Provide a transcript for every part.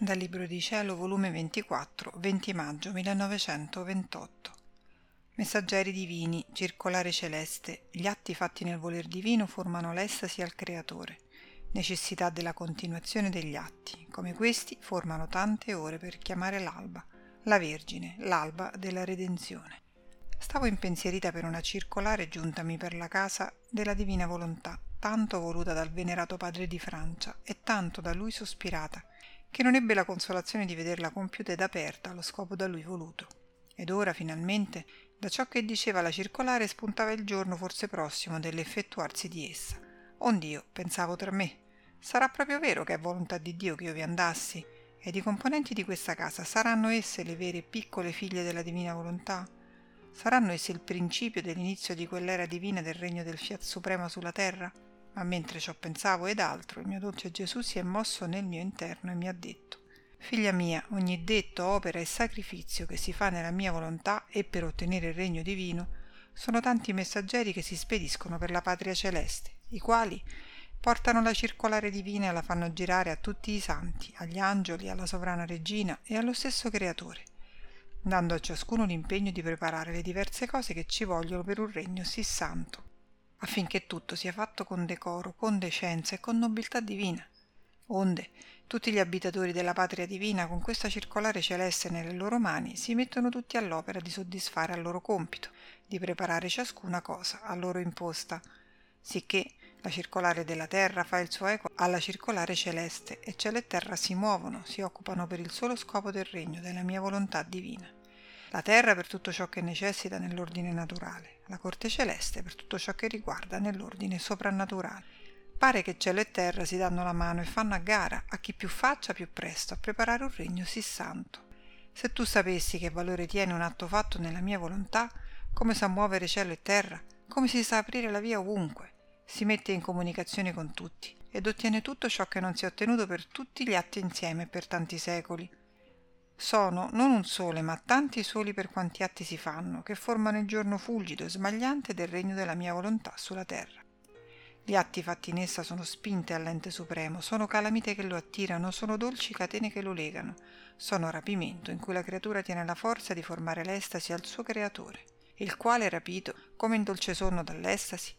Dal Libro di Cielo, volume 24, 20 maggio 1928. Messaggeri divini, circolare celeste, gli atti fatti nel voler divino formano l'estasi al Creatore. Necessità della continuazione degli atti, come questi formano tante ore per chiamare l'alba, la Vergine, l'alba della redenzione. Stavo impensierita per una circolare giuntami per la casa della Divina Volontà, tanto voluta dal venerato padre di Francia e tanto da lui sospirata, che non ebbe la consolazione di vederla compiuta ed aperta allo scopo da lui voluto. Ed ora, finalmente, da ciò che diceva la circolare spuntava il giorno forse prossimo dell'effettuarsi di essa. Ond'io, pensavo tra me, sarà proprio vero che è volontà di Dio che io vi andassi, ed i componenti di questa casa saranno esse le vere piccole figlie della divina volontà? Saranno esse il principio dell'inizio di quell'era divina del regno del Fiat Supremo sulla terra? Ma mentre ciò pensavo ed altro, il mio dolce Gesù si è mosso nel mio interno e mi ha detto Figlia mia, ogni detto, opera e sacrificio che si fa nella mia volontà e per ottenere il regno divino sono tanti messaggeri che si spediscono per la patria celeste, i quali portano la circolare divina e la fanno girare a tutti i santi, agli angeli, alla sovrana regina e allo stesso creatore, dando a ciascuno l'impegno di preparare le diverse cose che ci vogliono per un regno sì santo affinché tutto sia fatto con decoro, con decenza e con nobiltà divina. Onde tutti gli abitatori della patria divina con questa circolare celeste nelle loro mani si mettono tutti all'opera di soddisfare al loro compito, di preparare ciascuna cosa a loro imposta, sicché la circolare della terra fa il suo eco alla circolare celeste e cielo e terra si muovono, si occupano per il solo scopo del regno, della mia volontà divina la terra per tutto ciò che necessita nell'ordine naturale, la corte celeste per tutto ciò che riguarda nell'ordine soprannaturale. Pare che cielo e terra si danno la mano e fanno a gara a chi più faccia più presto a preparare un regno sì santo. Se tu sapessi che valore tiene un atto fatto nella mia volontà, come sa muovere cielo e terra, come si sa aprire la via ovunque, si mette in comunicazione con tutti ed ottiene tutto ciò che non si è ottenuto per tutti gli atti insieme per tanti secoli, sono non un sole, ma tanti soli per quanti atti si fanno, che formano il giorno fulgido e smagliante del regno della mia volontà sulla terra. Gli atti fatti in essa sono spinte all'ente supremo, sono calamite che lo attirano, sono dolci catene che lo legano, sono rapimento in cui la creatura tiene la forza di formare l'estasi al suo creatore, il quale, rapito come in dolce sonno dall'estasi,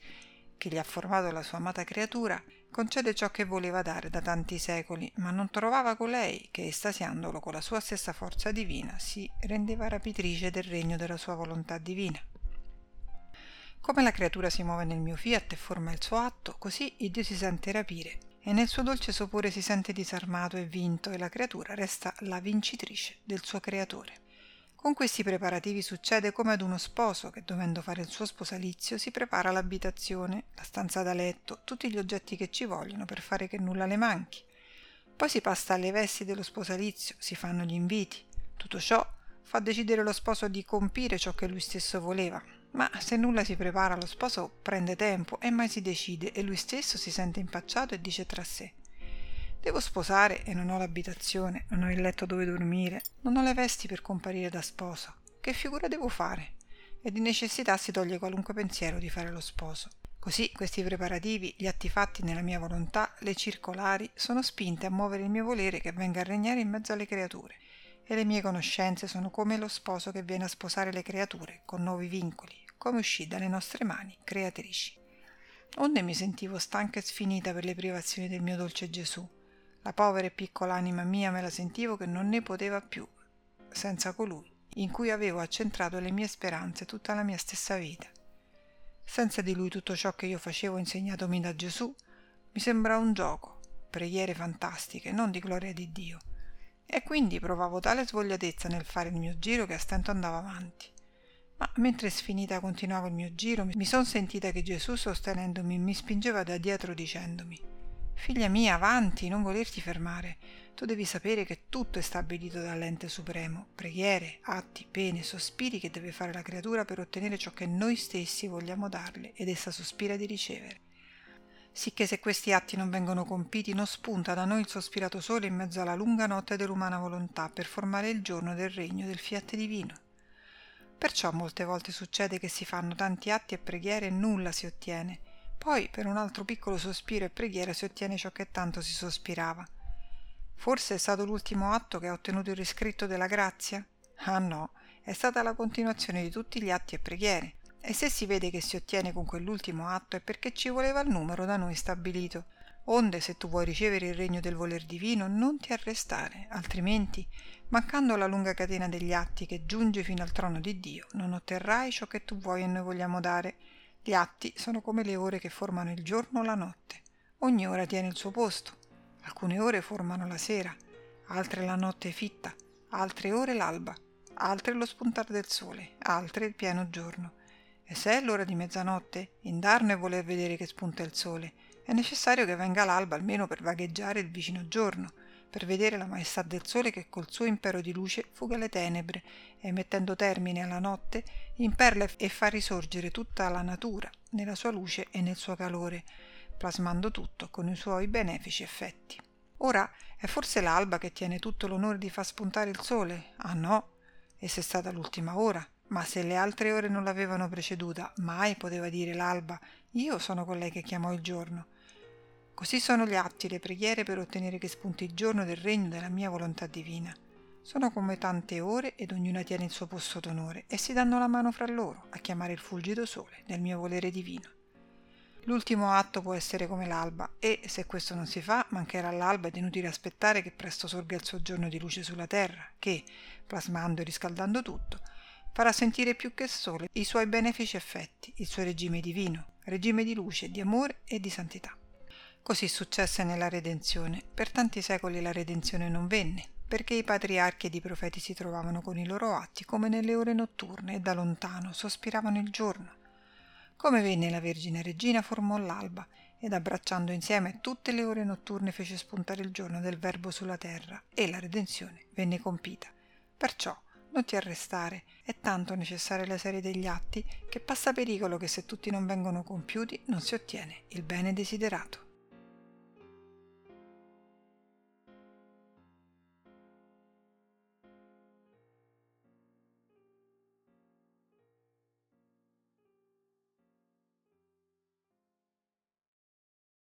che gli ha formato la sua amata creatura, concede ciò che voleva dare da tanti secoli, ma non trovava colei che, estasiandolo con la sua stessa forza divina, si rendeva rapitrice del regno della sua volontà divina. Come la creatura si muove nel mio fiat e forma il suo atto, così il Dio si sente rapire e nel suo dolce sopore si sente disarmato e vinto e la creatura resta la vincitrice del suo creatore. Con questi preparativi succede come ad uno sposo che, dovendo fare il suo sposalizio, si prepara l'abitazione, la stanza da letto, tutti gli oggetti che ci vogliono per fare che nulla le manchi. Poi si passa alle vesti dello sposalizio, si fanno gli inviti. Tutto ciò fa decidere lo sposo di compire ciò che lui stesso voleva. Ma se nulla si prepara, lo sposo prende tempo e mai si decide e lui stesso si sente impacciato e dice tra sé Devo sposare e non ho l'abitazione, non ho il letto dove dormire, non ho le vesti per comparire da sposo. Che figura devo fare? E di necessità si toglie qualunque pensiero di fare lo sposo. Così questi preparativi, gli atti fatti nella mia volontà, le circolari, sono spinte a muovere il mio volere che venga a regnare in mezzo alle creature. E le mie conoscenze sono come lo sposo che viene a sposare le creature, con nuovi vincoli, come uscì dalle nostre mani creatrici. Onde mi sentivo stanca e sfinita per le privazioni del mio dolce Gesù la povera e piccola anima mia me la sentivo che non ne poteva più senza colui in cui avevo accentrato le mie speranze tutta la mia stessa vita. Senza di lui tutto ciò che io facevo insegnatomi da Gesù mi sembra un gioco, preghiere fantastiche, non di gloria di Dio. E quindi provavo tale svogliatezza nel fare il mio giro che a stento andavo avanti. Ma mentre sfinita continuavo il mio giro, mi son sentita che Gesù sostenendomi mi spingeva da dietro dicendomi Figlia mia, avanti, non volerti fermare. Tu devi sapere che tutto è stabilito dall'ente supremo, preghiere, atti, pene, sospiri che deve fare la creatura per ottenere ciò che noi stessi vogliamo darle ed essa sospira di ricevere. Sicché se questi atti non vengono compiti, non spunta da noi il sospirato sole in mezzo alla lunga notte dell'umana volontà per formare il giorno del regno del fiat divino. Perciò molte volte succede che si fanno tanti atti e preghiere e nulla si ottiene, poi per un altro piccolo sospiro e preghiera si ottiene ciò che tanto si sospirava. Forse è stato l'ultimo atto che ha ottenuto il riscritto della grazia? Ah no, è stata la continuazione di tutti gli atti e preghiere. E se si vede che si ottiene con quell'ultimo atto è perché ci voleva il numero da noi stabilito. Onde, se tu vuoi ricevere il regno del voler divino, non ti arrestare, altrimenti, mancando la lunga catena degli atti che giunge fino al trono di Dio, non otterrai ciò che tu vuoi e noi vogliamo dare. Gli atti sono come le ore che formano il giorno o la notte. Ogni ora tiene il suo posto. Alcune ore formano la sera, altre la notte fitta, altre ore l'alba, altre lo spuntar del sole, altre il pieno giorno. E se è l'ora di mezzanotte, indarno e voler vedere che spunta il sole, è necessario che venga l'alba almeno per vagheggiare il vicino giorno, per vedere la maestà del sole che col suo impero di luce fuga le tenebre e mettendo termine alla notte imperla e fa risorgere tutta la natura nella sua luce e nel suo calore, plasmando tutto con i suoi benefici effetti. Ora è forse l'alba che tiene tutto l'onore di far spuntare il sole? Ah no, essa è stata l'ultima ora, ma se le altre ore non l'avevano preceduta, mai poteva dire l'alba, io sono colei che chiamò il giorno. Così sono gli atti, le preghiere per ottenere che spunti il giorno del regno della mia volontà divina. Sono come tante ore ed ognuna tiene il suo posto d'onore e si danno la mano fra loro a chiamare il fulgido sole del mio volere divino. L'ultimo atto può essere come l'alba e, se questo non si fa, mancherà l'alba ed è inutile aspettare che presto sorga il suo giorno di luce sulla terra, che, plasmando e riscaldando tutto, farà sentire più che sole i suoi benefici effetti, il suo regime divino, regime di luce, di amore e di santità. Così successe nella redenzione. Per tanti secoli la redenzione non venne, perché i patriarchi ed i profeti si trovavano con i loro atti come nelle ore notturne e da lontano sospiravano il giorno. Come venne la Vergine Regina formò l'alba ed abbracciando insieme tutte le ore notturne fece spuntare il giorno del Verbo sulla terra e la redenzione venne compita. Perciò non ti arrestare, è tanto necessaria la serie degli atti che passa pericolo che se tutti non vengono compiuti non si ottiene il bene desiderato.